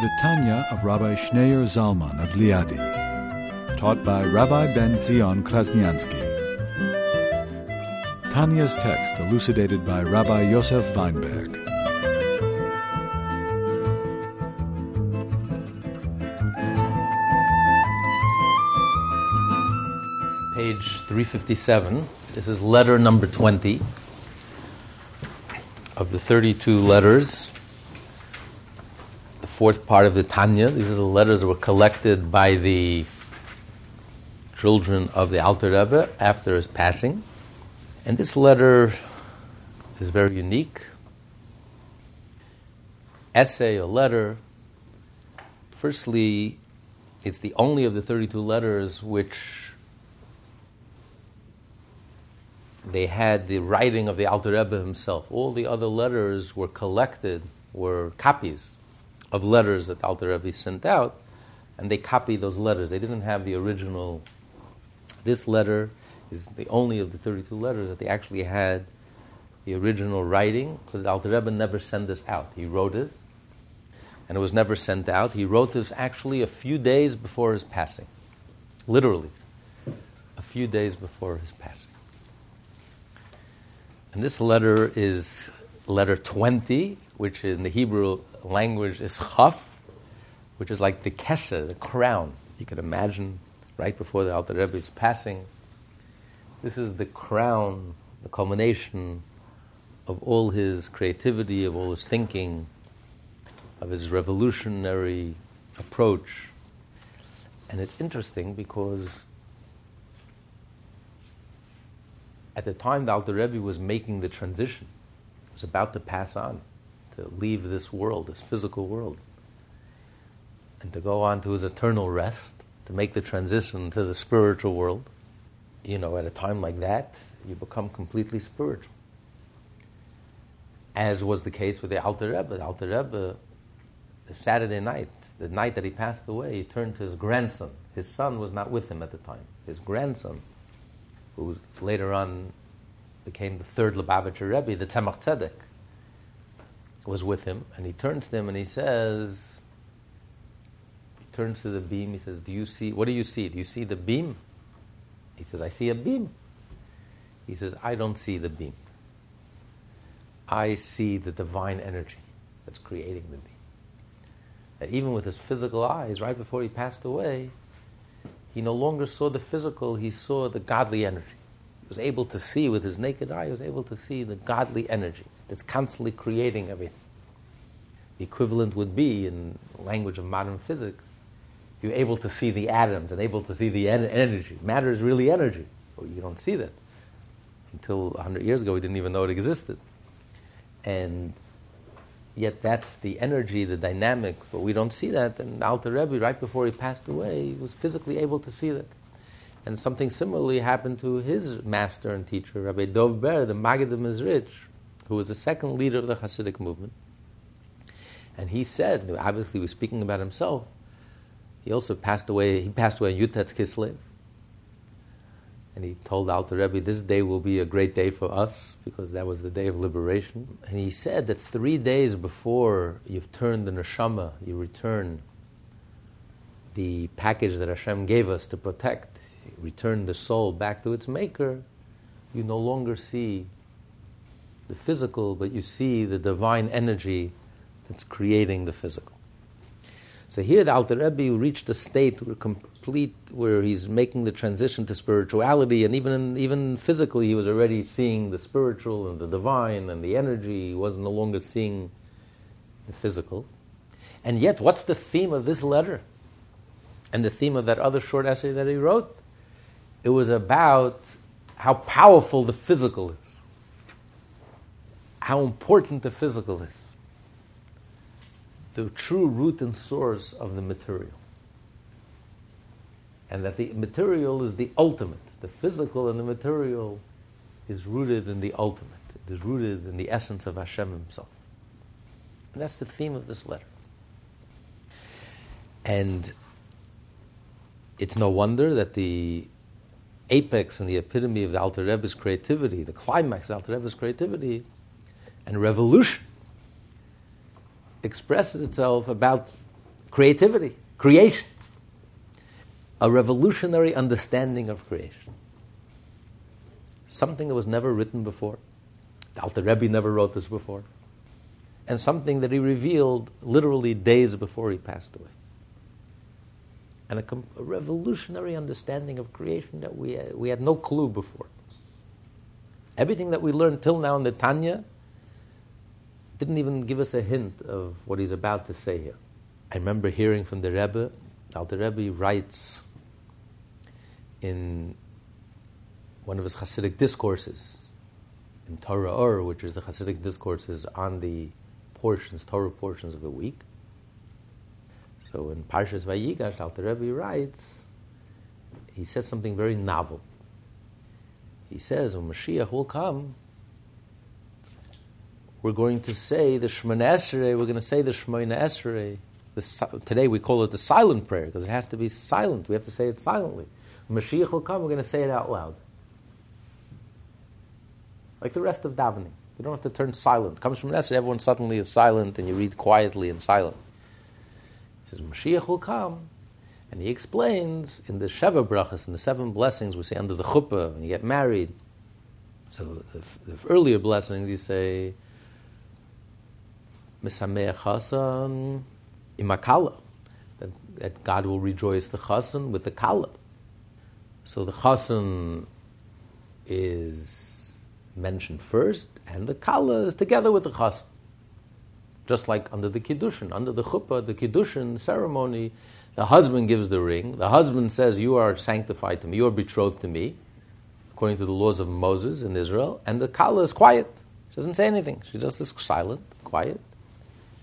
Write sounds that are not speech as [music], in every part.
The Tanya of Rabbi Schneur Zalman of Liadi, taught by Rabbi Ben Zion Krasniansky. Tanya's text elucidated by Rabbi Yosef Weinberg. Page 357. This is letter number 20 of the 32 letters. Fourth part of the Tanya. These are the letters that were collected by the children of the Alter Rebbe after his passing. And this letter is very unique. Essay or letter. Firstly, it's the only of the 32 letters which they had the writing of the Alter Rebbe himself. All the other letters were collected, were copies of letters that Alter Rebbe sent out, and they copied those letters. They didn't have the original. This letter is the only of the 32 letters that they actually had the original writing, because Alter Rebbe never sent this out. He wrote it, and it was never sent out. He wrote this actually a few days before his passing. Literally, a few days before his passing. And this letter is letter 20, which in the Hebrew language is chaf, which is like the keser, the crown. You can imagine right before the Alter Rebbe is passing. This is the crown, the culmination of all his creativity, of all his thinking, of his revolutionary approach. And it's interesting because at the time the Alter Rebbe was making the transition, was about to pass on, to leave this world, this physical world, and to go on to his eternal rest, to make the transition to the spiritual world. You know, at a time like that, you become completely spiritual. As was the case with the Alter Rebbe. The Alter Rebbe, the Saturday night, the night that he passed away, he turned to his grandson. His son was not with him at the time. His grandson who later on became the third Lubavitcher Rebbe, the Tzemach Tzedek, was with him, and he turns to him and he says, he turns to the beam, he says, do you see, what do you see? Do you see the beam? He says, I see a beam. He says, I don't see the beam. I see the divine energy that's creating the beam. That even with his physical eyes, right before he passed away, he no longer saw the physical, he saw the godly energy. Was able to see with his naked eye, he was able to see the godly energy that's constantly creating everything. The equivalent would be, in language of modern physics, if you're able to see the atoms and able to see the en- energy. Matter is really energy. Well, you don't see that. Until 100 years ago, we didn't even know it existed. And yet that's the energy, the dynamics, but we don't see that. And Alter Rebbe, right before he passed away, he was physically able to see that. And something similarly happened to his master and teacher, Rabbi Dov Ber, the Maggid of Mezritch, who was the second leader of the Hasidic movement. And he said, obviously, we're speaking about himself. He also passed away. He passed away in Yud Tes Kislev. And he told Alter Rebbe, this day will be a great day for us because that was the day of liberation. And he said that three days before you've turned the neshama, you return the package that Hashem gave us to protect, return the soul back to its maker, you no longer see the physical, but you see the divine energy that's creating the physical. So here the Alter Rebbe reached a state where complete, where he's making the transition to spirituality, and even even physically, he was already seeing the spiritual and the divine and the energy. He was no longer seeing the physical. And yet, what's the theme of this letter? And the theme of that other short essay that he wrote? It was about how powerful the physical is, how important the physical is the true root and source of the material. and that the material is the ultimate. The physical and the material is rooted in the ultimate. It is rooted in the essence of Hashem Himself. And that's the theme of this letter. And it's no wonder that the apex and the epitome of the Alter Rebbe's creativity, the climax of Alter Rebbe's creativity and revolution, expresses itself about creativity, creation, a revolutionary understanding of creation. Something that was never written before. The Alter Rebbe never wrote this before. And something that he revealed literally days before he passed away and a, a, revolutionary understanding of creation that we, uh, we had no clue before. Everything that we learned till now in the Tanya didn't even give us a hint of what he's about to say here. I remember hearing from the Rebbe, Alter Rebbe writes in one of his Hasidic discourses in Torah Or, which is the Hasidic discourses on the portions, Torah portions of the week. So in Parshas Vayigash, Alter Rebbe writes, he says something very novel. He says, when Mashiach will come, we're going to say the Shemona Esrei, we're going to say the Shemona Esrei. Today we call it the silent prayer because it has to be silent. We have to say it silently. When Mashiach will come, we're going to say it out loud. Like the rest of davening. You don't have to turn silent. It comes from Esrei, everyone suddenly is silent and you read quietly and silent says Mashiach will come, and he explains in the Sheva brachas, in the seven blessings we say under the chuppah when you get married. So the, the earlier blessings you say Misameach Chasan imakala, that, that God will rejoice the Chasan with the kala. So the Chasan is mentioned first, and the kala is together with the Chasan. Just like under the Kiddushin, under the Chuppah, the Kiddushin ceremony, the husband gives the ring. The husband says, You are sanctified to me, you are betrothed to me, according to the laws of Moses in Israel. And the Kala is quiet. She doesn't say anything. She just is silent, quiet,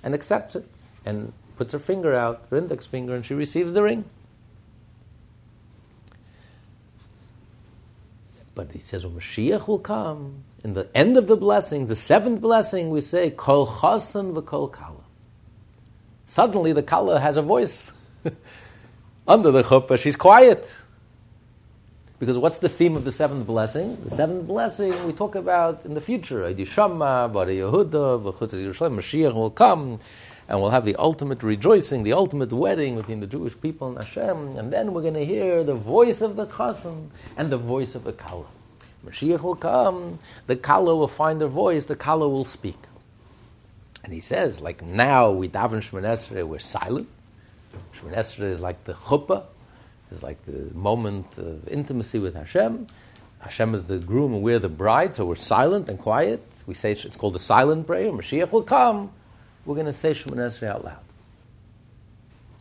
and accepts it. And puts her finger out, her index finger, and she receives the ring. But he says, when Mashiach will come, in the end of the blessing, the seventh blessing, we say, Kol chasan v'kol kala. Suddenly the kala has a voice. [laughs] Under the chuppah, she's quiet. Because what's the theme of the seventh blessing? The seventh blessing we talk about in the future. Yishama, Bari Yehuda, Mashiach will come, and we'll have the ultimate rejoicing, the ultimate wedding between the Jewish people and Hashem, and then we're going to hear the voice of the chassan and the voice of the kala. Mashiach will come, the kala will find their voice, the kala will speak. And he says, like now we daven Shemon Esrei, we're silent. Shemon Esrei is like the chuppah, it's like the moment of intimacy with Hashem. Hashem is the groom and we're the bride, so we're silent and quiet. We say it's called the silent prayer. Mashiach will come we're going to say Shemon Esrei out loud.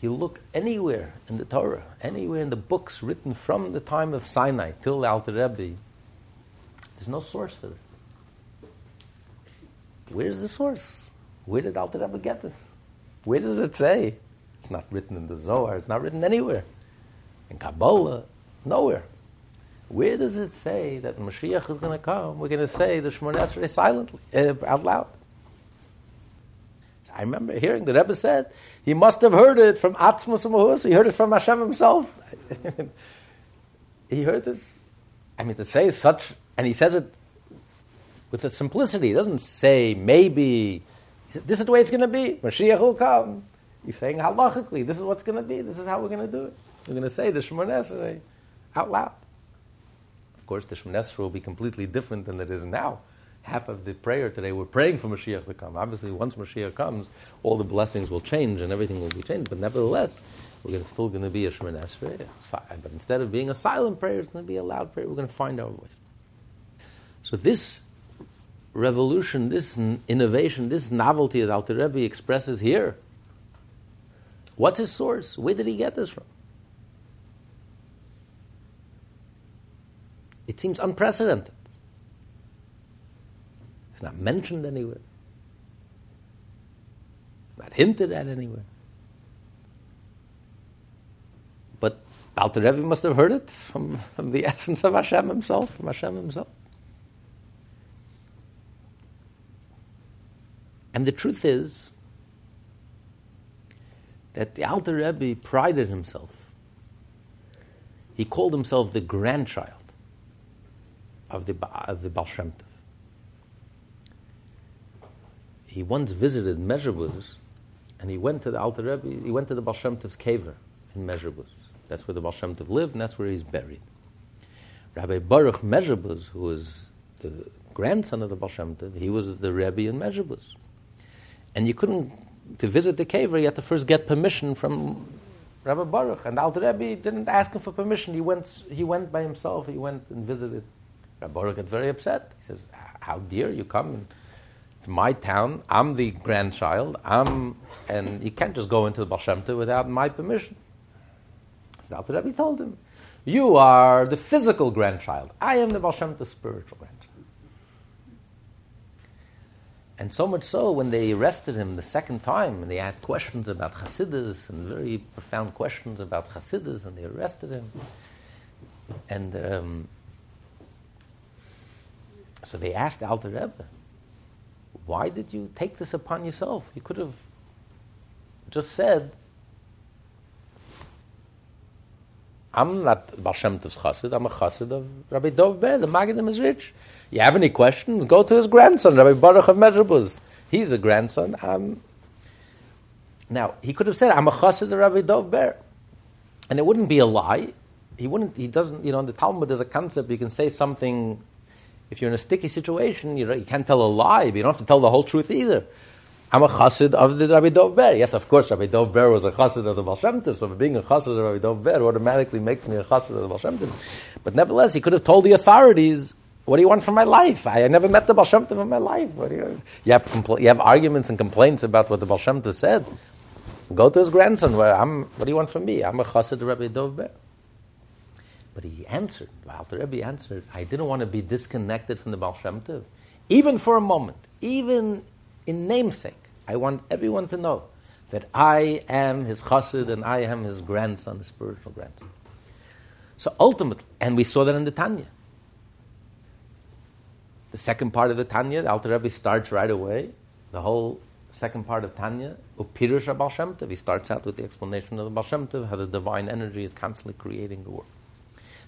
You look anywhere in the Torah, anywhere in the books written from the time of Sinai till Alter Rebbe, there's no source for this. Where's the source? Where did Alter Rebbe get this? Where does it say? It's not written in the Zohar. It's not written anywhere. In Kabbalah, nowhere. Where does it say that Mashiach is going to come? We're going to say the Shemon Esrei silently, uh, out loud. I remember hearing the Rebbe said he must have heard it from Atzmus Mahus. He heard it from Hashem himself. [laughs] he heard this. I mean, to say such, and he says it with a simplicity. He doesn't say maybe. Says, this is the way it's going to be. Mashiach will come. He's saying halachically, this is what's going to be. This is how we're going to do it. We're going to say the Shemon Esrei out loud. Of course, the Shemon Esrei will be completely different than it is now half of the prayer today, we're praying for Mashiach to come. Obviously, once Mashiach comes, all the blessings will change and everything will be changed. But nevertheless, we're still going to be a Shemin Esrei. But instead of being a silent prayer, it's going to be a loud prayer. We're going to find our voice. So this revolution, this innovation, this novelty that Alter Rebbe expresses here, what's his source? Where did he get this from? It seems unprecedented. It's not mentioned anywhere. It's not hinted at anywhere. But Alter Rebbe must have heard it from, from the [laughs] essence of Hashem himself, from Hashem himself. And the truth is that the Alter Rebbe prided himself. He called himself the grandchild of the, of the Baal Shem Tov. He once visited Mezherbuz, and he went to the Alter Rebbe, he went to the Baal Shem Tov's kever in Mezherbuz. That's where the Baal Shem Tov lived, and that's where he's buried. Rabbi Baruch Mezherbuz, who was the grandson of the Baal Shem Tov, he was the Rebbe in Mezherbuz. And you couldn't, to visit the cave, you had to first get permission from Rabbi Baruch. And Alter Rebbe didn't ask him for permission. He went, he went by himself. He went and visited. Rabbi Baruch got very upset. He says, how dare you come? It's my town. I'm the grandchild. I'm, and you can't just go into the Baal without my permission. So Alter Rebbe told him, you are the physical grandchild. I am the Baal spiritual grandchild. And so much so, when they arrested him the second time, and they had questions about Hasidus and very profound questions about Hasidus, and they arrested him. And um, so they asked Alter Rebbe, why did you take this upon yourself? You could have just said, I'm not Baal Shem Tov's chassid, I'm a chassid of Rabbi Dov Ber, the Maggid of Mezritch. You have any questions? Go to his grandson, Rabbi Baruch of Mezherbuz. He's a grandson. Um, now, he could have said, I'm a chassid of Rabbi Dov Ber. And it wouldn't be a lie. He wouldn't, he doesn't, you know, in the Talmud there's a concept, you can say something, if you're in a sticky situation, you, know, you can't tell a lie, but you don't have to tell the whole truth either. I'm a chassid of the Rabbi Dov Ber. Yes, of course, Rabbi Dov Ber was a chassid of the Baal Shem Tov, so being a chassid of Rabbi Dov Ber automatically makes me a chassid of the Baal Shem Tov. But nevertheless, he could have told the authorities, what do you want from my life? I, I never met the Baal Shem Tov in my life. What do you, you, have compl- you have arguments and complaints about what the Baal Shem Tov said. Go to his grandson. Where I'm, what do you want from me? I'm a chassid of Rabbi Dov Ber. But he answered, Alter Rebbe answered, I didn't want to be disconnected from the Baal Shem Tov. Even for a moment, even in namesake. I want everyone to know that I am his chassid and I am his grandson, his spiritual grandson. So ultimately, and we saw that in the Tanya. The second part of the Tanya, the Alter Rebbe starts right away. The whole second part of Tanya, Upirush Baal Tov, he starts out with the explanation of the Baal Shem Tov, how the divine energy is constantly creating the world.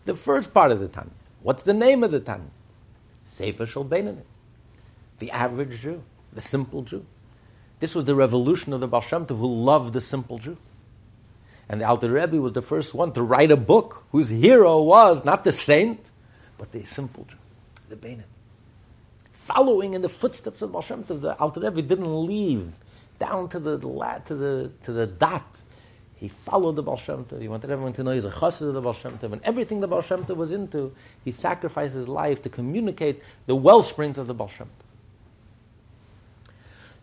The first part of the Tanya, what's the name of the Tanya? Sefer Shel the average Jew, the simple Jew. This was the revolution of the Baal Shem Tov, who loved the simple Jew. And the Alter Rebbe was the first one to write a book whose hero was not the saint, but the simple Jew, the Bainim. Following in the footsteps of Baal Shem Tov, the Alter Rebbe didn't leave down to the, to the, to the dot. He followed the Baal Shem Tov. He wanted everyone to know he's a chassid of the Baal Shem Tov. And everything the Baal Shem Tov was into, he sacrificed his life to communicate the well springs of the Baal Shem Tov.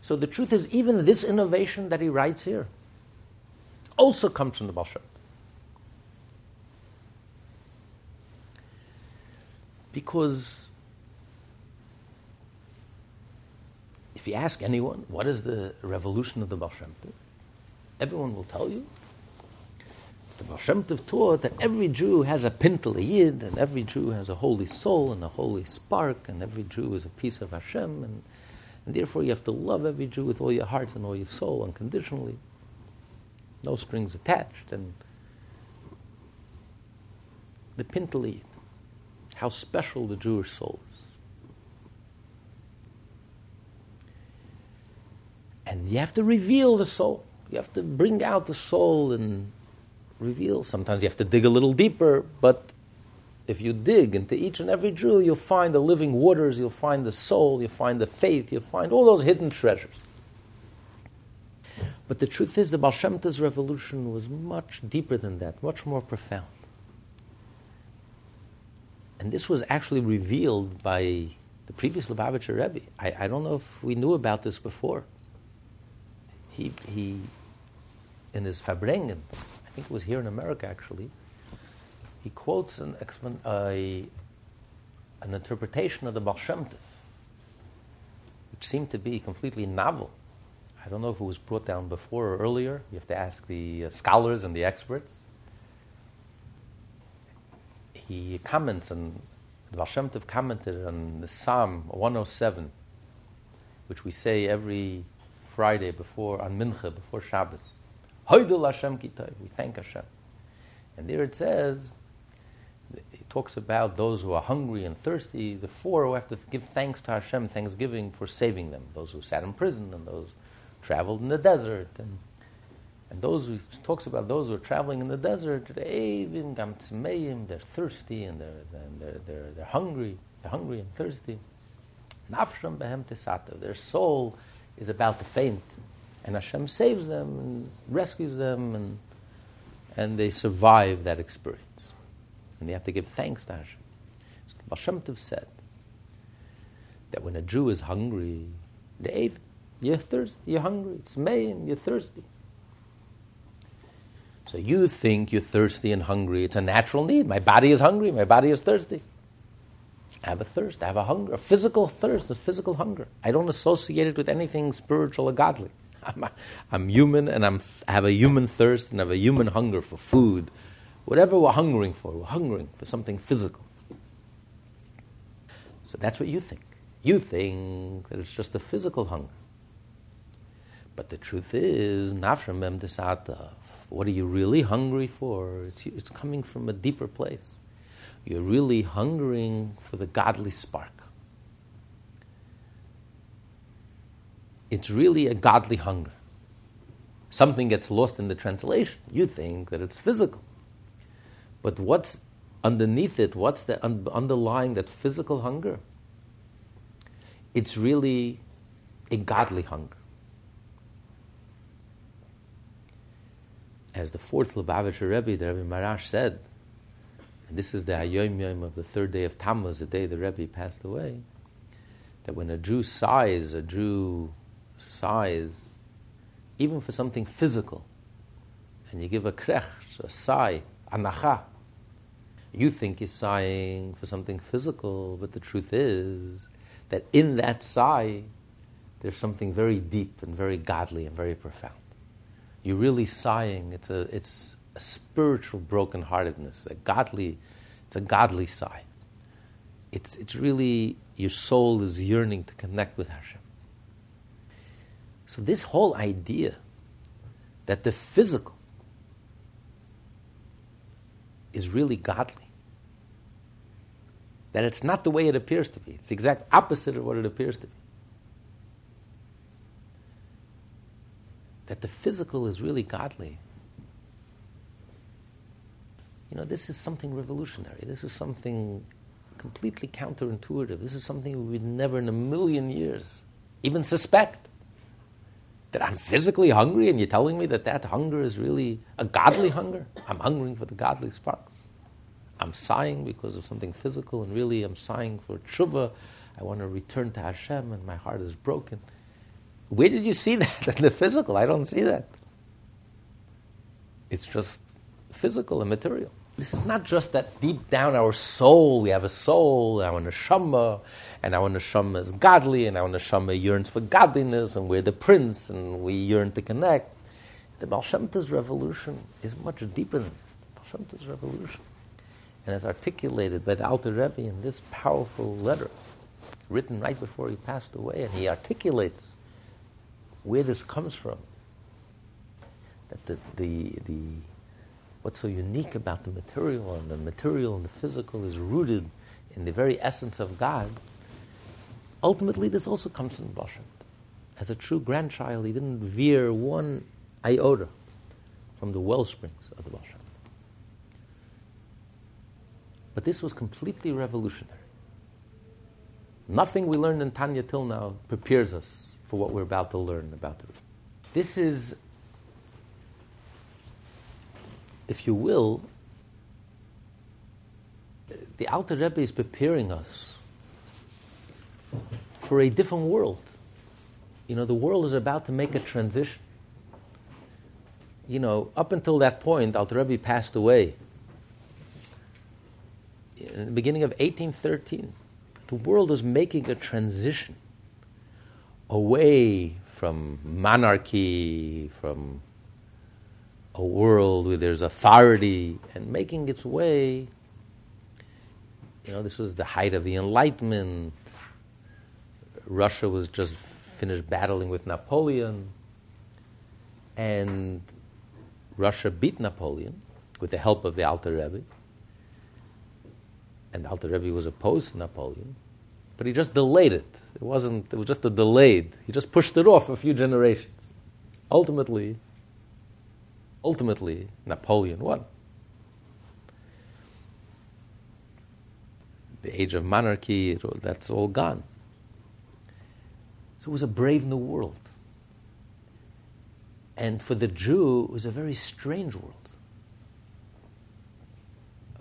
So the truth is, even this innovation that he writes here also comes from the Baal Shem. Because if you ask anyone, what is the revolution of the Baal Shem Tov? Everyone will tell you. The Baal Shem Tov taught that every Jew has a pintel yid, and every Jew has a holy soul and a holy spark, and every Jew is a piece of Hashem, and and therefore, you have to love every Jew with all your heart and all your soul unconditionally. No strings attached. And the Pintalit, how special the Jewish soul is. And you have to reveal the soul. You have to bring out the soul and reveal. Sometimes you have to dig a little deeper, but if you dig into each and every Jew, you'll find the living waters, you'll find the soul, you'll find the faith, you'll find all those hidden treasures. But the truth is, the Baal Shem revolution was much deeper than that, much more profound. And this was actually revealed by the previous Lubavitcher Rebbe. I, I don't know if we knew about this before. He, he in his Farbrengen, I think it was here in America actually, he quotes an, a, an interpretation of the Baal Tov, which seemed to be completely novel. I don't know if it was brought down before or earlier. You have to ask the uh, scholars and the experts. he comments on the Baal Shem Tov commented on the Psalm 107, which we say every Friday before on Mincha before Shabbos. Hoidul Hashem. We thank Hashem, and there it says. It talks about those who are hungry and thirsty, the four who have to give thanks to Hashem, thanksgiving for saving them. Those who sat in prison and those traveled in the desert and and those who talks about those who are traveling in the desert, they're thirsty and they're, they're, they're, they're hungry. They're hungry and thirsty. Nafsham behem. Their soul is about to faint. And Hashem saves them and rescues them and, and they survive that experience. And they have to give thanks to Hashem. So Shem Tov said that when a Jew is hungry, you're thirsty, you're hungry, it's Mayim, you're thirsty. So you think you're thirsty and hungry. It's a natural need. My body is hungry. My body is thirsty. I have a thirst. I have a hunger, a physical thirst, a physical hunger. I don't associate it with anything spiritual or godly. [laughs] I'm, I'm human and I'm, I have a human thirst and I have a human hunger for food. Whatever we're hungering for, we're hungering for something physical. So that's what you think. You think that it's just a physical hunger. But the truth is, nafshem mem desata, what are you really hungry for? It's, it's coming from a deeper place. You're really hungering for the godly spark. It's really a godly hunger. Something gets lost in the translation. You think that it's physical. But what's underneath it? What's the un- underlying that physical hunger? It's really a godly hunger. as the fourth Lubavitcher Rebbe, the Rebbe Maharash said, and this is the Hayom Yom of the third day of Tammuz, the day the Rebbe passed away, that when a Jew sighs, a Jew sighs, even for something physical, and you give a krech, a sigh, anacha, you think you're sighing for something physical, but the truth is that in that sigh, there's something very deep and very godly and very profound. You're really sighing. It's a, it's a spiritual brokenheartedness, a godly, it's a godly sigh. It's, it's really, your soul is yearning to connect with Hashem. So, this whole idea that the physical is really godly, that it's not the way it appears to be, it's the exact opposite of what it appears to be. that the physical is really godly. You know, this is something revolutionary. This is something completely counterintuitive. This is something we would never in a million years even suspect. That I'm physically hungry and you're telling me that that hunger is really a godly hunger? I'm hungering for the godly sparks. I'm sighing because of something physical and really I'm sighing for tshuva. I want to return to Hashem and my heart is broken. Where did you see [laughs] that in the physical? I don't see that. It's just physical and material. This is not just that deep down our soul, we have a soul, our neshama, and our neshama is godly, and our neshama yearns for godliness, and we're the prince, and we yearn to connect. The Baal Shem revolution is much deeper than that. Baal Shem revolution. And as articulated by the Alter Rebbe in this powerful letter, written right before he passed away, and he articulates where this comes from. That the, the, the, what's so unique about the material and the material and the physical is rooted in the very essence of God. Ultimately, this also comes from Shem. As a true grandchild, he didn't veer one iota from the well springs of the Shem. But this was completely revolutionary. Nothing we learned in Tanya till now prepares us for what we're about to learn about the This is, if you will, the Alter Rebbe is preparing us for a different world. You know, the world is about to make a transition. You know, up until that point, Alter Rebbe passed away. In the beginning of 1813, the world was making a transition away from monarchy, from a world where there's authority, and making its way you know, this was the height of the Enlightenment. Russia was just finished battling with Napoleon. And Russia beat Napoleon with the help of the Alter Rebbe. And the Alter Rebbe was opposed to Napoleon. But he just delayed it. It wasn't, it was just a delayed. He just pushed it off a few generations. Ultimately, ultimately, Napoleon won. The age of monarchy, that's all gone. So it was a brave new world. And for the Jew, it was a very strange world.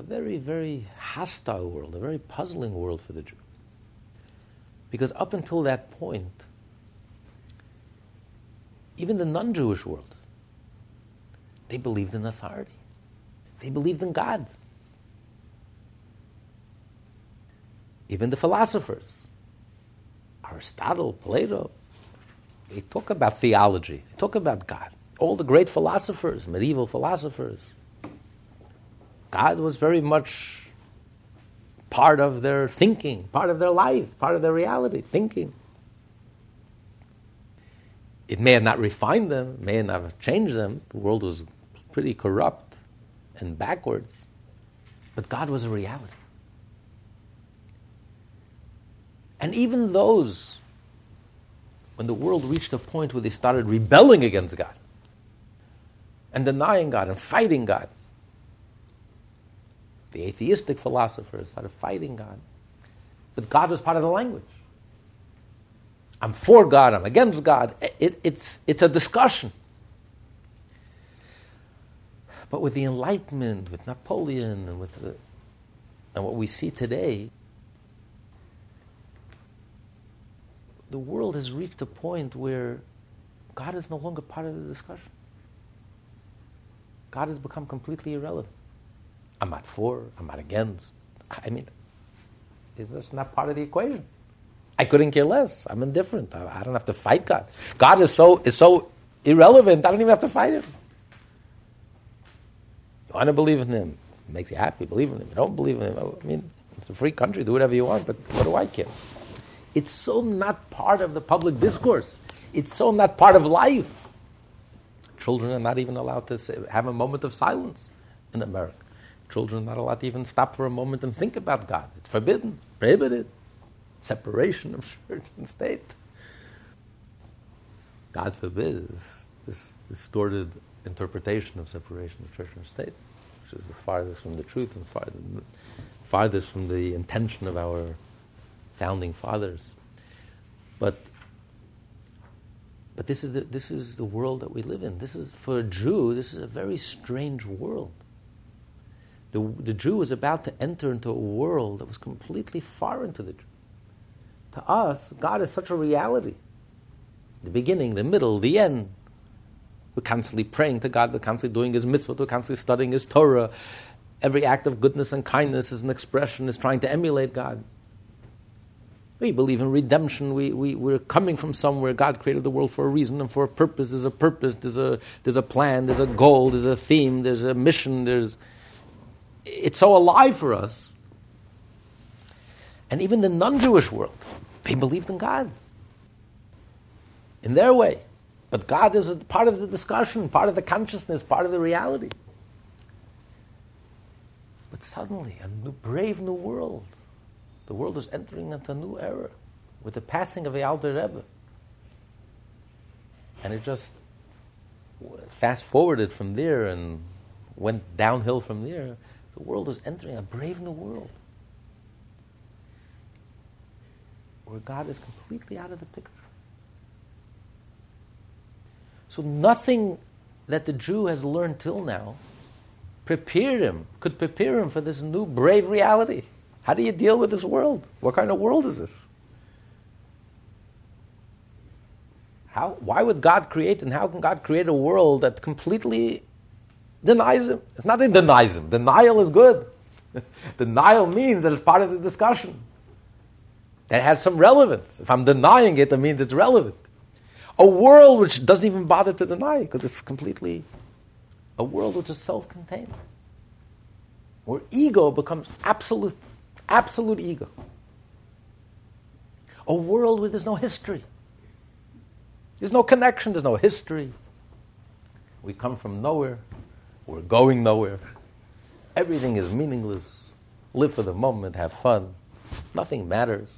A very, very hostile world, a very puzzling world for the Jew. Because up until that point, even the non Jewish world, they believed in authority, they believed in God. Even the philosophers, Aristotle, Plato, they talk about theology, they talk about God. All the great philosophers, medieval philosophers, God was very much part of their thinking, part of their life, part of their reality, thinking. It may have not refined them, may have not have changed them. The world was pretty corrupt and backwards, but God was a reality. And even those when the world reached a point where they started rebelling against God and denying God and fighting God. The atheistic philosophers started fighting God. But God was part of the language. I'm for God, I'm against God. It, it's, it's a discussion. But with the Enlightenment, with Napoleon, and with the, and what we see today, the world has reached a point where God is no longer part of the discussion. God has become completely irrelevant. I'm not for, I'm not against. I mean, is this not part of the equation? I couldn't care less. I'm indifferent. I, I don't have to fight God. God is so, is so irrelevant, I don't even have to fight Him. You want to believe in Him, it makes you happy, believe in Him. You don't believe in Him, I mean, it's a free country, do whatever you want, but what do I care? It's so not part of the public discourse. It's so not part of life. Children are not even allowed to have a moment of silence in America. Children are not allowed to even stop for a moment and think about God. It's forbidden, prohibited. Separation of church and state. God forbid this, this distorted interpretation of separation of church and state, which is the farthest from the truth and farthest, farthest from the intention of our founding fathers. But, but this, is the, this is the world that we live in. This is, for a Jew, this is a very strange world. The, the Jew was about to enter into a world that was completely foreign to the Jew. To us, God is such a reality. The beginning, the middle, the end. We're constantly praying to God, we're constantly doing His mitzvah, we're constantly studying His Torah. Every act of goodness and kindness is an expression, is trying to emulate God. We believe in redemption. We, we, we're coming from somewhere. God created the world for a reason and for a purpose. There's a purpose, there's a, there's a plan, there's a goal, there's a theme, there's a mission. There's, it's so alive for us. And even the non Jewish world, they believed in God in their way. But God is part of the discussion, part of the consciousness, part of the reality. But suddenly, a new, brave new world the world is entering into a new era with the passing of the Alter Rebbe. And it just fast forwarded from there and went downhill from there. The world is entering a brave new world where God is completely out of the picture. So nothing that the Jew has learned till now prepared him, could prepare him for this new brave reality. How do you deal with this world? What kind of world is this? How, why would God create, and how can God create a world that completely denies Him? It's not that denies Him. Denial is good. [laughs] Denial means that it's part of the discussion. That has some relevance. If I'm denying it, that means it's relevant. A world which doesn't even bother to deny because it's completely a world which is self contained, where ego becomes absolute Absolute ego. A world where there's no history. There's no connection, there's no history. We come from nowhere, we're going nowhere. Everything is meaningless. Live for the moment, have fun. Nothing matters.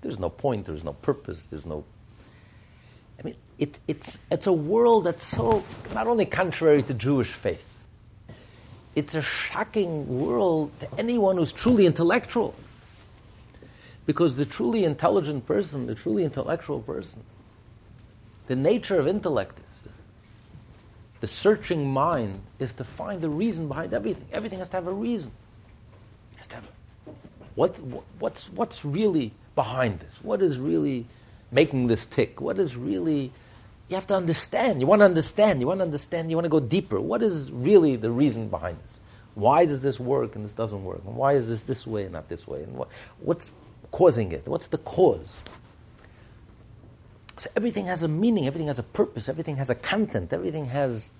There's no point, there's no purpose, there's no. I mean, it, it's, it's a world that's so not only contrary to Jewish faith, it's a shocking world to anyone who's truly intellectual. Because the truly intelligent person, the truly intellectual person, the nature of intellect the searching mind is to find the reason behind everything. Everything has to have a reason. Has to have what, what's, what's really behind this? What is really making this tick? What is really you have to understand. You want to understand. You want to understand. You want to go deeper. What is really the reason behind this? Why does this work and this doesn't work? And why is this this way and not this way? And what, what's causing it? What's the cause? So everything has a meaning. Everything has a purpose. Everything has a content. Everything has.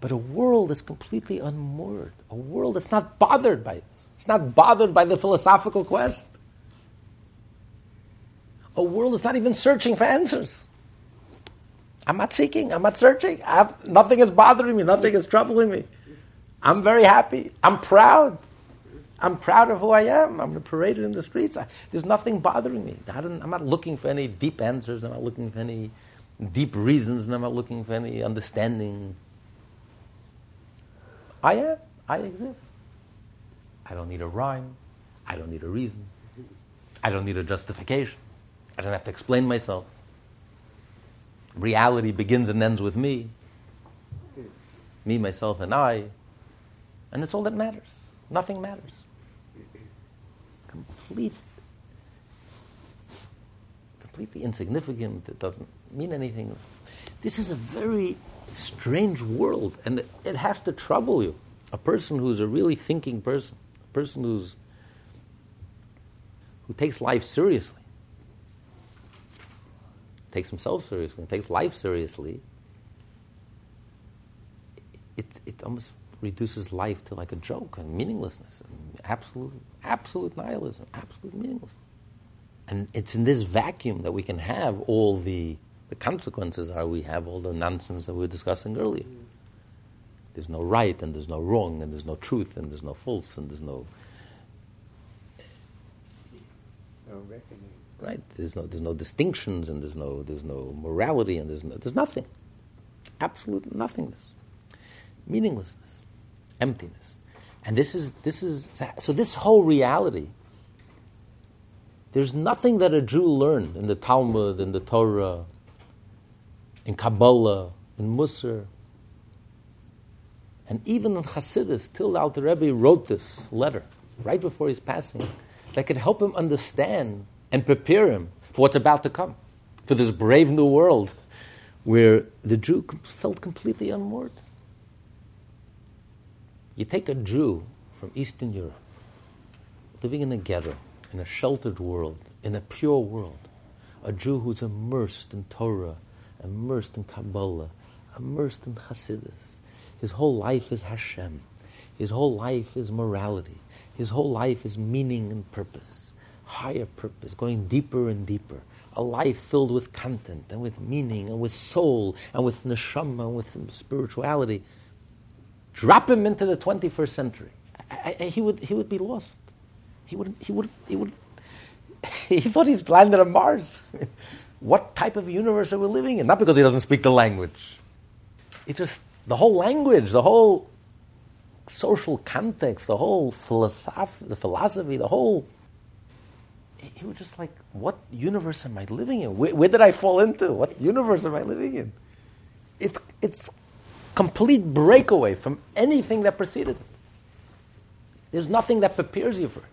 But a world is completely unmoored. A world that's not bothered by this. It's not bothered by the philosophical quest. A world that's not even searching for answers. I'm not seeking. I'm not searching. Have, nothing is bothering me. Nothing is troubling me. I'm very happy. I'm proud. I'm proud of who I am. I'm paraded in the streets. I, there's nothing bothering me. I am not looking for any deep answers. I'm not looking for any deep reasons, I'm not looking for any understanding. I am. I exist. I don't need a rhyme. I don't need a reason. I don't need a justification. I don't have to explain myself reality begins and ends with me. Me, myself, and I. And that's all that matters. Nothing matters. Complete, completely insignificant. It doesn't mean anything. This is a very strange world, and it, it has to trouble you. A person who's a really thinking person, a person who's who takes life seriously takes himself seriously takes life seriously, it, it almost reduces life to like a joke and meaninglessness and absolute, absolute nihilism, absolute meaninglessness. And it's in this vacuum that we can have all the, the consequences are we have all the nonsense that we were discussing earlier. There's no right and there's no wrong and there's no truth and there's no false and there's no... No reckoning right? There's no, there's no distinctions and there's no, there's no morality and there's, no, there's nothing. Absolute nothingness. Meaninglessness. Emptiness. And this is, this is, so this whole reality, there's nothing that a Jew learned in the Talmud, in the Torah, in Kabbalah, in Musar, and even in Hasidus, till the Alter Rebbe wrote this letter right before his passing, that could help him understand and prepare him for what's about to come, for this brave new world where the Jew felt completely unmoored. You take a Jew from Eastern Europe, living in a ghetto, in a sheltered world, in a pure world, a Jew who's immersed in Torah, immersed in Kabbalah, immersed in Hasidus. His whole life is Hashem. His whole life is morality. His whole life is meaning and purpose higher purpose, going deeper and deeper. A life filled with content and with meaning and with soul and with neshama and with spirituality. Drop him into the 21st century. I, I, he, would, he would be lost. He would, he would, he would, [laughs] he thought he's landed on Mars. [laughs] what type of universe are we living in? Not because he doesn't speak the language. It's just the whole language, the whole social context, the whole philosophy, the philosophy, the whole he was just like, what universe am I living in? Where, where, did I fall into? What universe am I living in? It's, it's complete breakaway from anything that preceded it. There's nothing that prepares you for it.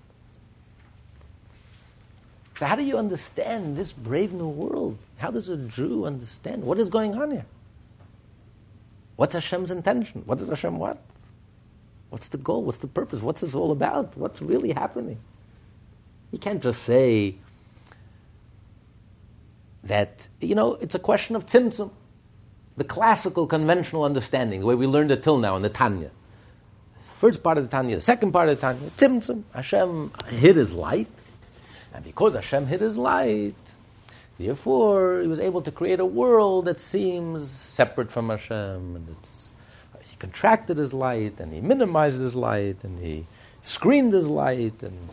So, how do you understand this brave new world? How does a Jew understand what is going on here? What's Hashem's intention? What does Hashem want? What's the goal? What's the purpose? What's this all about? What's really happening? You can't just say that, you know, it's a question of tzimtzum. The classical, conventional understanding, the way we learned it till now in the Tanya. first part of the Tanya. The second part of the Tanya, Tzimtzum. Hashem hid his light. And because Hashem hid his light, therefore he was able to create a world that seems separate from Hashem. And it's, he contracted his light, and he minimized his light, and he screened his light, and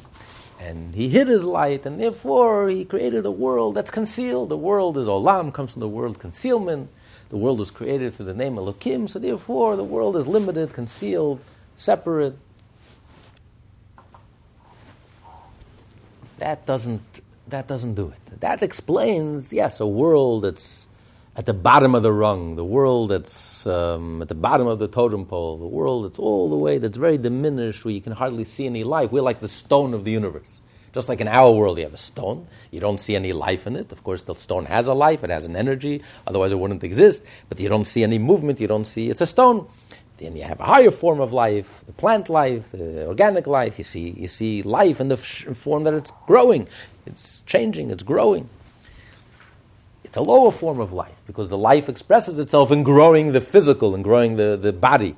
and he hid his light, and therefore he created a world that's concealed. The world is olam, comes from the word concealment. The world was created through the name Elokim, so therefore the world is limited, concealed, separate. That doesn't, that doesn't do it. That explains, yes, a world that's at the bottom of the rung, the world that's um, at the bottom of the totem pole, the world that's all the way, that's very diminished, where you can hardly see any life. We're like the stone of the universe. Just like in our world, you have a stone, you don't see any life in it. Of course, the stone has a life, it has an energy, otherwise it wouldn't exist, but you don't see any movement, you don't see, it's a stone. Then you have a higher form of life, the plant life, the organic life. You see, you see life in the form that it's growing, it's changing, it's growing. It's a lower form of life because the life expresses itself in growing the physical and growing the, the body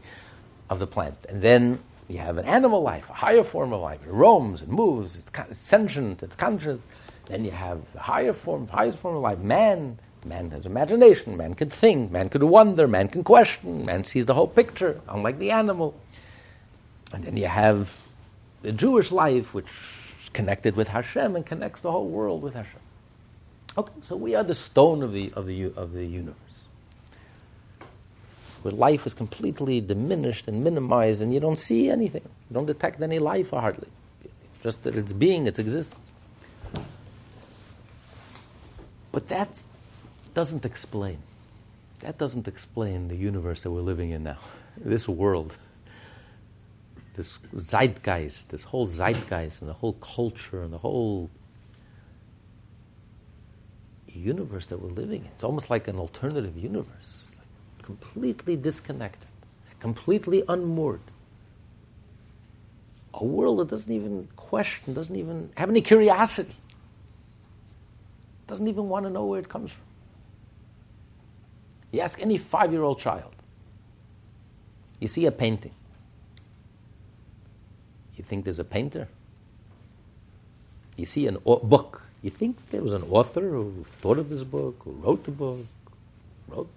of the plant. And then you have an animal life, a higher form of life. It roams, it moves, it's, it's sentient, it's conscious. Then you have the higher form, the highest form of life, man. Man has imagination, man can think, man can wonder, man can question, man sees the whole picture, unlike the animal. And then you have the Jewish life, which is connected with Hashem and connects the whole world with Hashem. Okay, so we are the stone of the, of the, of the universe. Where life is completely diminished and minimized, and you don't see anything. You don't detect any life hardly. Just that it's being, its existence. But that doesn't explain. That doesn't explain the universe that we're living in now. [laughs] This world. This zeitgeist, this whole zeitgeist, and the whole culture, and the whole universe that we're living in. It's almost like an alternative universe, completely disconnected, completely unmoored. A world that doesn't even question, doesn't even have any curiosity, doesn't even want to know where it comes from. You ask any five year old child, you see a painting. You think there's a painter? You see a book. You think there was an author who thought of this book, who wrote the book, wrote.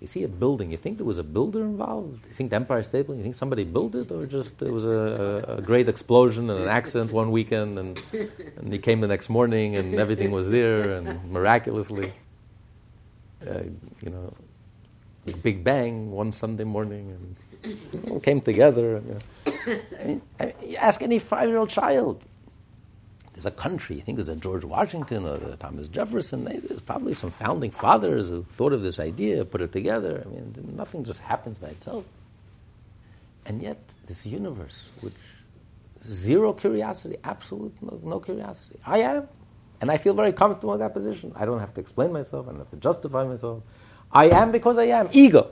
You see a building. You think there was a builder involved? You think the Empire State Building? You think somebody built it, or just there was a, a, great explosion and an accident one weekend, and and he came the next morning and everything was there, and miraculously, uh, you know, Big Bang one Sunday morning, and it all came together. And, you [coughs] know. I mean, I mean, you ask any five-year-old child there's a country. You think there's a George Washington or a Thomas Jefferson. Eh, there's probably some founding fathers who thought of this idea, put it together. I mean, nothing just happens by itself. And yet, this universe, which zero curiosity, absolute no, no curiosity. I am, and I feel very comfortable in that position. I don't have to explain myself. I don't have to justify myself. I am because I am. Ego.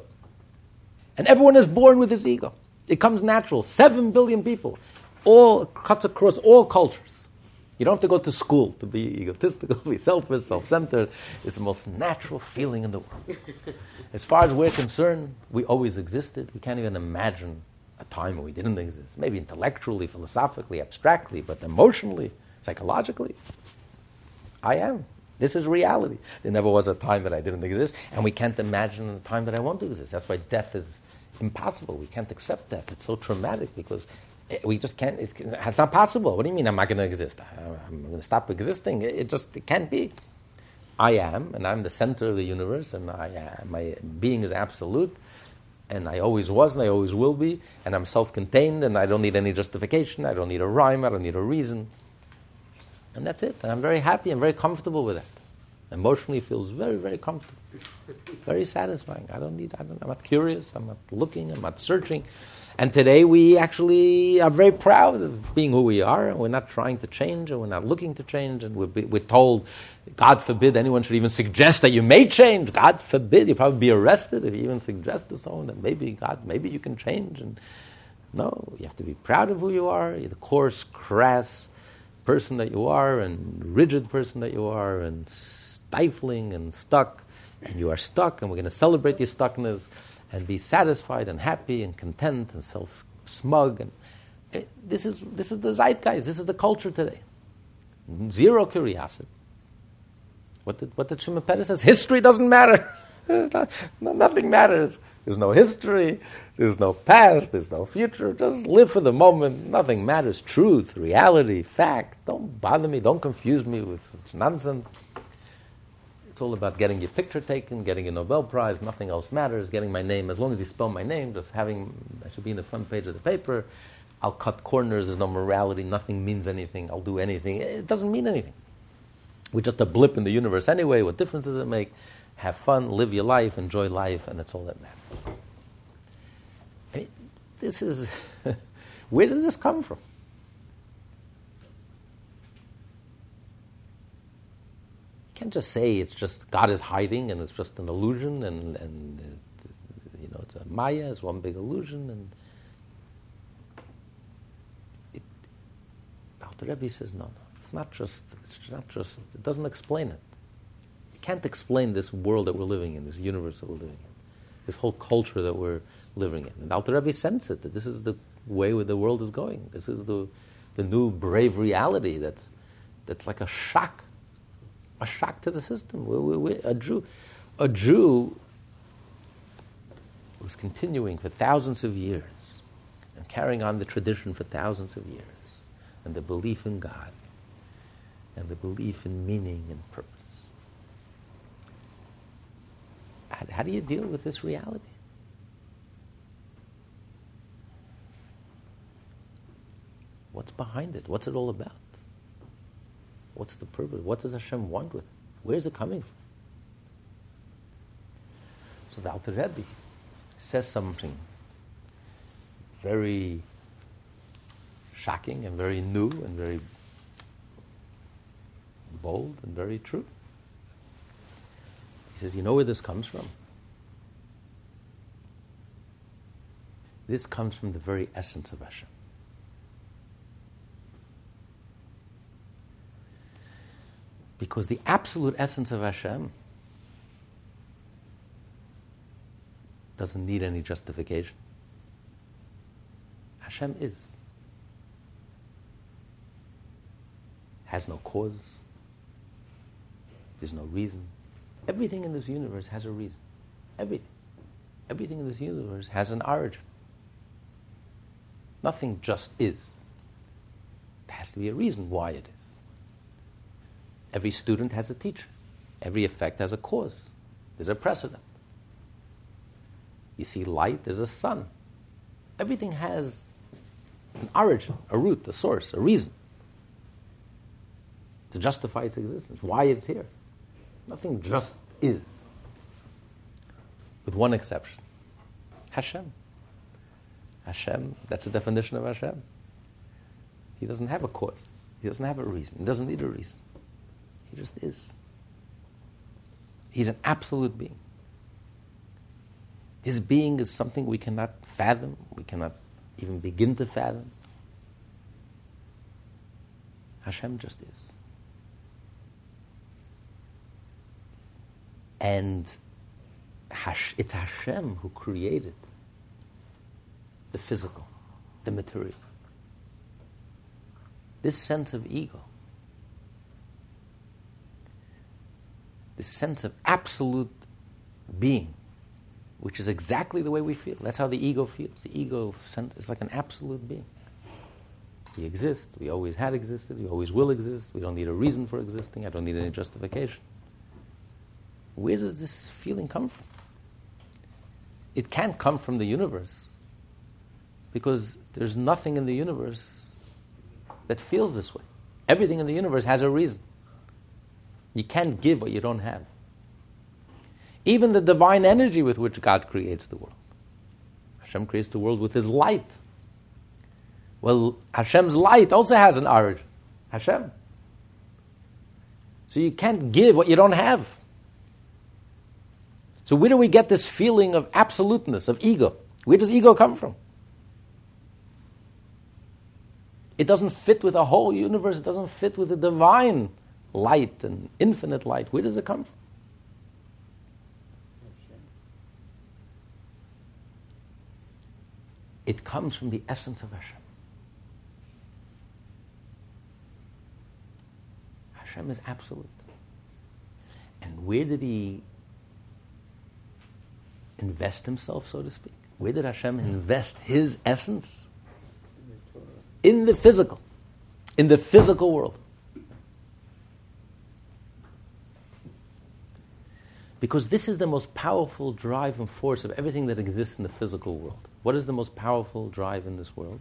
And everyone is born with this ego. It comes natural. Seven billion people, all cuts across all cultures. You don't have to go to school to be egotistical, [laughs] be selfish, self centered. It's the most natural feeling in the world. [laughs] As far as we're concerned, we always existed. We can't even imagine a time when we didn't exist. Maybe intellectually, philosophically, abstractly, but emotionally, psychologically, I am. This is reality. There never was a time that I didn't exist, and we can't imagine a time that I won't exist. That's why death is impossible. We can't accept death. It's so traumatic because we just can't, it's not possible. What do you mean I'm not going to exist? I'm going to stop existing. It just it can't be. I am, and I'm the center of the universe, and I am, my being is absolute, and I always was, and I always will be, and I'm self contained, and I don't need any justification, I don't need a rhyme, I don't need a reason. And that's it. And I'm very happy, I'm very comfortable with that. Emotionally feels very, very comfortable, very satisfying. I don't need, I don't, I'm not curious, I'm not looking, I'm not searching. And today we actually are very proud of being who we are, and we're not trying to change, and we're not looking to change, and we're, we're told, God forbid anyone should even suggest that you may change. God forbid, you'll probably be arrested if you even suggest to someone that maybe God, maybe you can change. And no, you have to be proud of who you are, You're the coarse, crass person that you are, and rigid person that you are, and stifling and stuck, and you are stuck, and we're going to celebrate your stuckness and be satisfied and happy and content and self smug. And eh, this is this is the zeitgeist. This is the culture today. Zero curiosity. What did what did Shimon Peres says? History doesn't matter. [laughs] Nothing matters. There's no history. There's no past. There's no future. Just live for the moment. Nothing matters. Truth, reality, fact. Don't bother me. Don't confuse me with nonsense. It's all about getting your picture taken, getting a Nobel Prize. Nothing else matters. Getting my name, as long as you spell my name, just having, I should be in the front page of the paper. I'll cut corners. There's no morality. Nothing means anything. I'll do anything. It doesn't mean anything. We're just a blip in the universe anyway. What difference does it make? Have fun, live your life, enjoy life, and that's all that matters. I mean, this is, [laughs] where does this come from? Can't just say it's just God is hiding and it's just an illusion and, and it, you know it's a Maya, it's one big illusion and Alter Rebbe says no, no, it's not just it's not just it doesn't explain it. You can't explain this world that we're living in, this universe that we're living in, this whole culture that we're living in. And Alter Rebbe sensed it that this is the way where the world is going. This is the the new brave reality that's that's like a shock a shock to the system. We, we, we, a Jew, a Jew was continuing for thousands of years and carrying on the tradition for thousands of years, and the belief in God, and the belief in meaning and purpose. How, how do you deal with this reality? What's behind it? What's it all about? What's the purpose? What does Hashem want with it? Where's it coming from? So the Alter Rebbe says something very shocking and very new and very bold and very true. He says, You know where this comes from? This comes from the very essence of Hashem. Because the absolute essence of Hashem doesn't need any justification. Hashem is. Has no cause. There's no reason. Everything in this universe has a reason. Everything. Everything in this universe has an origin. Nothing just is. There has to be a reason why it is. Every student has a teacher. Every effect has a cause. There's a precedent. You see light, there's a sun. Everything has an origin, a root, a source, a reason to justify its existence, why it's here. Nothing just is. With one exception Hashem. Hashem, that's the definition of Hashem. He doesn't have a cause, he doesn't have a reason, he doesn't need a reason. He just is. He's an absolute being. His being is something we cannot fathom, we cannot even begin to fathom. Hashem just is. And it's Hashem who created the physical, the material. This sense of ego this sense of absolute being, which is exactly the way we feel. That's how the ego feels. The ego is like an absolute being. We exist. We always had existed. We always will exist. We don't need a reason for existing. I don't need any justification. Where does this feeling come from? It can't come from the universe because there's nothing in the universe that feels this way. Everything in the universe has a reason. You can't give what you don't have. Even the divine energy with which God creates the world. Hashem creates the world with His light. Well, Hashem's light also has an origin. Hashem. So you can't give what you don't have. So where do we get this feeling of absoluteness, of ego? Where does ego come from? It doesn't fit with the whole universe, it doesn't fit with the divine light and infinite light, where does it come from? It comes from the essence of Hashem. Hashem is absolute. And where did he invest himself, so to speak? Where did Hashem invest his essence? In the physical, in the physical world. Because this is the most powerful drive and force of everything that exists in the physical world. What is the most powerful drive in this world?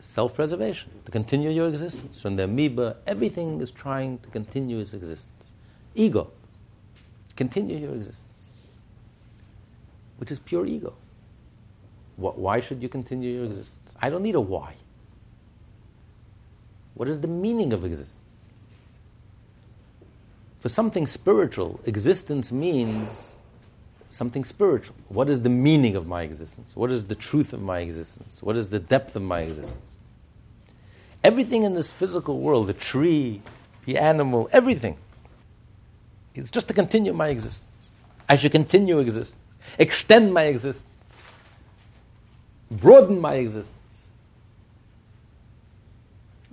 Self preservation, to continue your existence. From the amoeba, everything is trying to continue its existence. Ego, continue your existence, which is pure ego. Why should you continue your existence? I don't need a why. What is the meaning of existence? For something spiritual, existence means something spiritual. What is the meaning of my existence? What is the truth of my existence? What is the depth of my existence? Everything in this physical world, the tree, the animal, everything, it's just to continue my existence. I should continue existence, extend my existence, broaden my existence.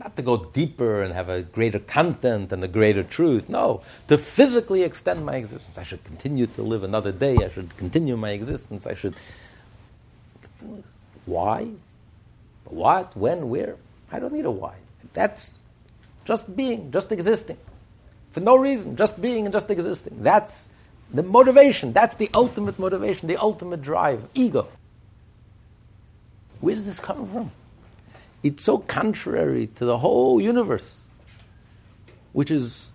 Not to go deeper and have a greater content and a greater truth. No, to physically extend my existence. I should continue to live another day. I should continue my existence. I should. Why? What? When? Where? I don't need a why. That's just being, just existing. For no reason, just being and just existing. That's the motivation. That's the ultimate motivation, the ultimate drive. Ego. Where's this coming from? It's so contrary to the whole universe, which is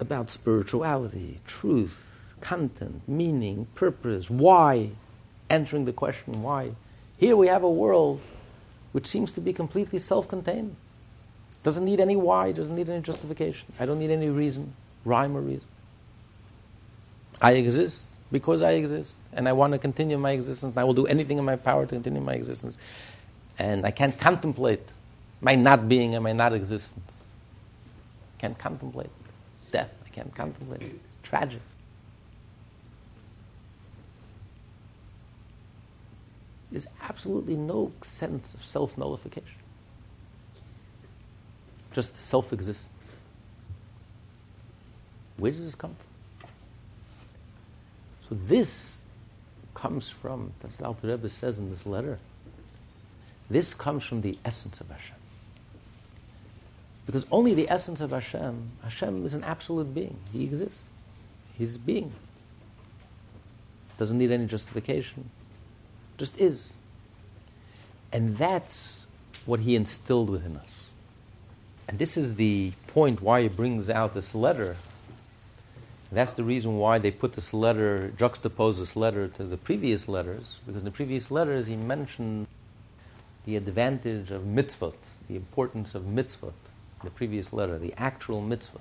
about spirituality, truth, content, meaning, purpose, why, answering the question why. Here we have a world which seems to be completely self contained. Doesn't need any why, doesn't need any justification. I don't need any reason, rhyme or reason. I exist because I exist, and I want to continue my existence, and I will do anything in my power to continue my existence and I can't contemplate my not being and my not existence. I can't contemplate death. I can't contemplate it. It's tragic. There's absolutely no sense of self nullification, just self existence. Where does this come from? So, this comes from, that's what Alter Rebbe says in this letter. This comes from the essence of Hashem. Because only the essence of Hashem, Hashem is an absolute being. He exists. He's being. Doesn't need any justification. Just is. And that's what he instilled within us. And this is the point why he brings out this letter. That's the reason why they put this letter, juxtapose this letter to the previous letters, because in the previous letters he mentioned the advantage of mitzvot, the importance of mitzvot, the previous letter, the actual mitzvah.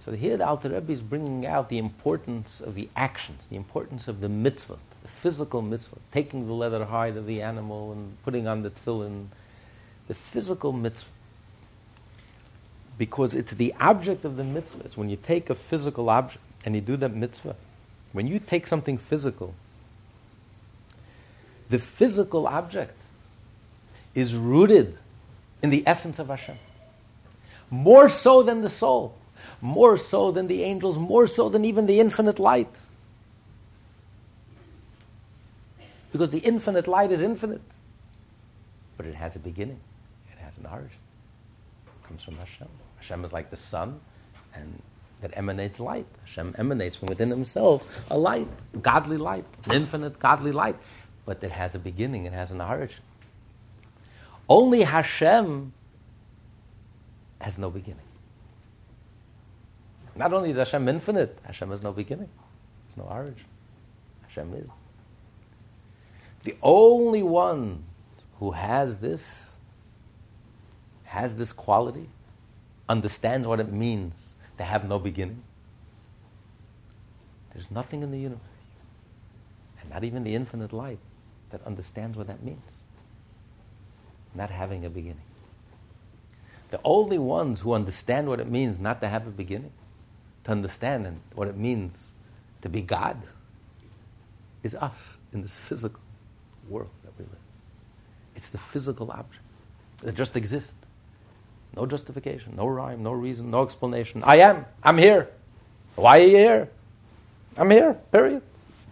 So here the Alter Rebbe is bringing out the importance of the actions, the importance of the mitzvah, the physical mitzvah, taking the leather hide of the animal and putting on the tefillin, the physical mitzvah. Because it's the object of the mitzvah. It's when you take a physical object and you do that mitzvah. When you take something physical, the physical object is rooted in the essence of Hashem. More so than the soul, more so than the angels, more so than even the infinite light. Because the infinite light is infinite, but it has a beginning, it has an origin. It comes from Hashem. Hashem is like the sun, and that emanates light. Hashem emanates from within himself a light, godly light, infinite godly light, but it has a beginning, it has an origin. Only Hashem has no beginning. Not only is Hashem infinite, Hashem has no beginning. There's no origin. Hashem is. The only one who has this, has this quality, understands what it means to have no beginning. There's nothing in the universe, and not even the infinite light, that understands what that means not having a beginning. The only ones who understand what it means not to have a beginning, to understand what it means to be God, is us in this physical. world that we live. It's the physical object that just exists. No justification, no rhyme, no reason, no explanation. I am. I'm here. Why are you here? I'm here, period.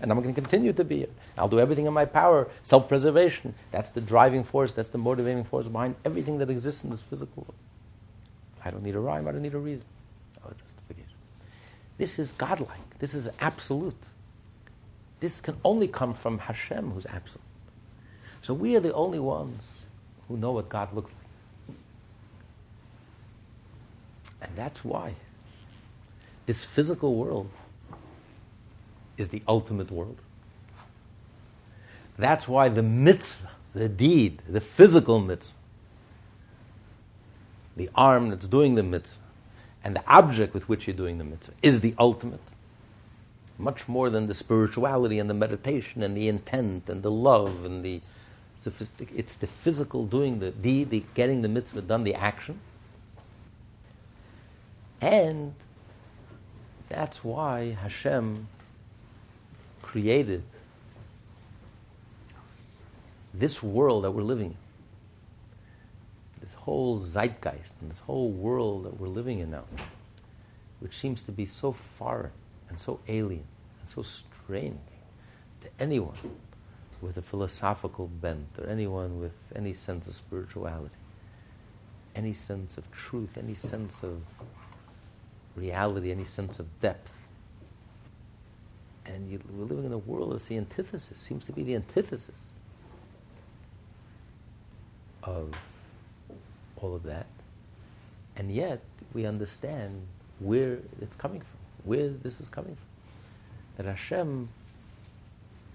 And I'm going to continue to be here. I'll do everything in my power. Self preservation. That's the driving force, that's the motivating force behind everything that exists in this physical world. I don't need a rhyme, I don't need a reason. No justification. This is godlike. This is absolute. This can only come from Hashem, who's absolute. So we are the only ones who know what God looks like. And that's why this physical world is the ultimate world. That's why the mitzvah, the deed, the physical mitzvah, the arm that's doing the mitzvah, and the object with which you're doing the mitzvah is the ultimate. Much more than the spirituality and the meditation and the intent and the love and the sophistic. It's the physical doing the deed, the getting the mitzvah done, the action. And that's why Hashem created this world that we're living in. This whole zeitgeist and this whole world that we're living in now, which seems to be so foreign and so alien and so strange to anyone with a philosophical bent or anyone with any sense of spirituality, any sense of truth, any sense of reality, any sense of depth and you, we're living in a world that's the antithesis, seems to be the antithesis of all of that. And yet, we understand where it's coming from, where this is coming from. That Hashem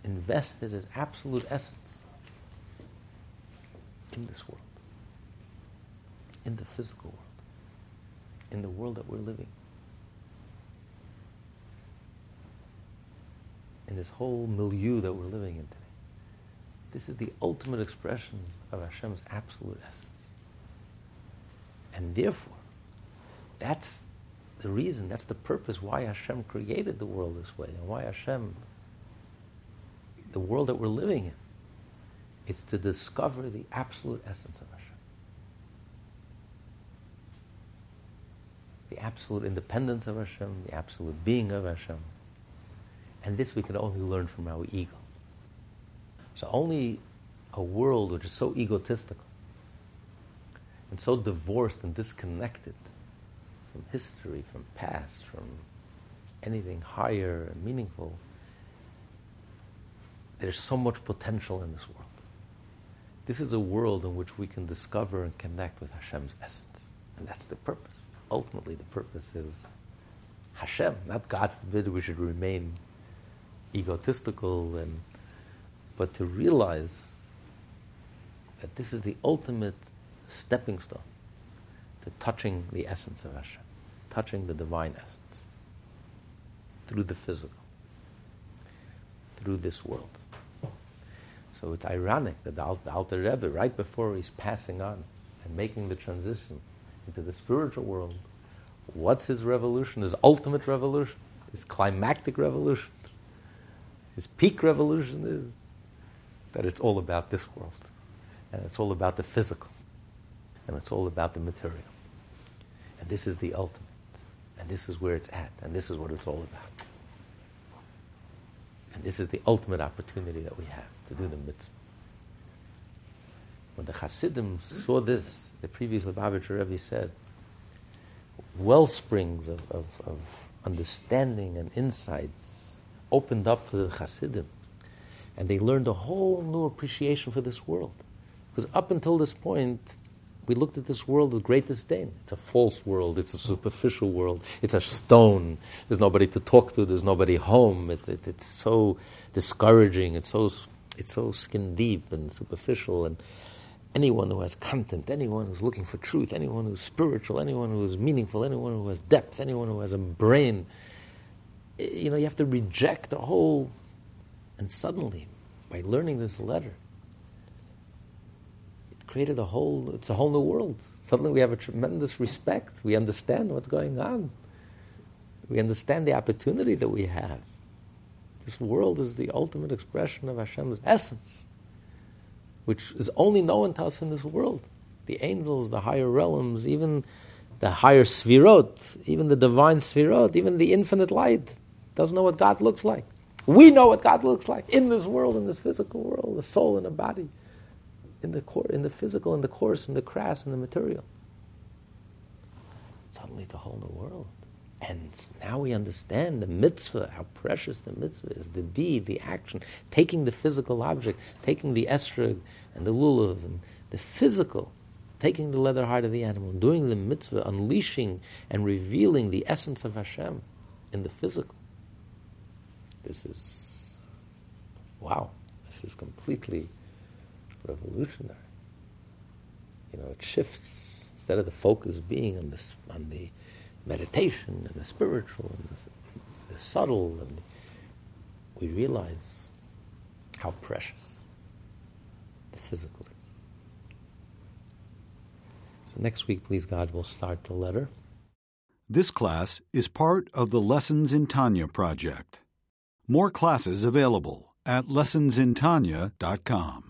invested His absolute essence in this world, in the physical world, in the world that we're living. in this whole milieu that we're living in today. This is the ultimate expression of Hashem's absolute essence. And therefore, that's the reason, that's the purpose why Hashem created the world this way and why Hashem, the world that we're living in, is to discover the absolute essence of Hashem. The absolute independence of Hashem, the absolute being of Hashem. And this we can only learn from our ego. So only a world which is so egotistical and so divorced and disconnected from history, from past, from anything higher and meaningful, there's so much potential in this world. This is a world in which we can discover and connect with Hashem's essence. And that's the purpose. Ultimately, the purpose is Hashem, not God forbid we should remain egotistical, and, but to realize that this is the ultimate stepping stone to touching the essence of Hashem, touching the divine essence through the physical, through this world. So it's ironic that the Alter Rebbe, right before he's passing on and making the transition into the spiritual world, what's his revolution, his ultimate revolution, his climactic revolution? his peak revolution is that it's all about this world. And it's all about the physical. And it's all about the material. And this is the ultimate. And this is where it's at. And this is what it's all about. And this is the ultimate opportunity that we have to do the mitzvah. When the Hasidim saw this, the previous Lubavitcher Rebbe said, well springs of, of, of understanding and insights opened up for the Hasidim. And they learned a whole new appreciation for this world. Because up until this point, we looked at this world with great disdain. It's a false world, it's a superficial world, it's a stone. There's nobody to talk to, there's nobody home. It's, so discouraging, it's so, it's so skin deep and superficial. And anyone who has content, anyone who's looking for truth, anyone who's spiritual, anyone who is meaningful, anyone who has depth, anyone who has a brain, eh, you know, you have to reject the whole. And suddenly, by learning this letter, it created a whole, it's a whole new world. Suddenly we have a tremendous respect. We understand what's going on. We understand the opportunity that we have. This world is the ultimate expression of Hashem's essence. which is only known to us in this world. The angels, the higher realms, even the higher sfirot, even the divine sfirot, even the infinite light doesn't know what God looks like. We know what God looks like in this world, in this physical world, the soul and the body, in the in the physical, in the coarse, in the crass, in the material. Suddenly, it's a whole new world. And now we understand the mitzvah, how precious the mitzvah is, the deed, the action, taking the physical object, taking the esrog and the lulav, and the physical, taking the leather hide of the animal, doing the mitzvah, unleashing and revealing the essence of Hashem in the physical. This is, wow, this is completely revolutionary. You know, it shifts, instead of the focus being on, this, on the meditation and the spiritual and the, the subtle, and we realize how precious the physical is. So next week, please God, we'll start the letter. This class is part of the Lessons in Tanya project. More classes available at lessonsintanya.com.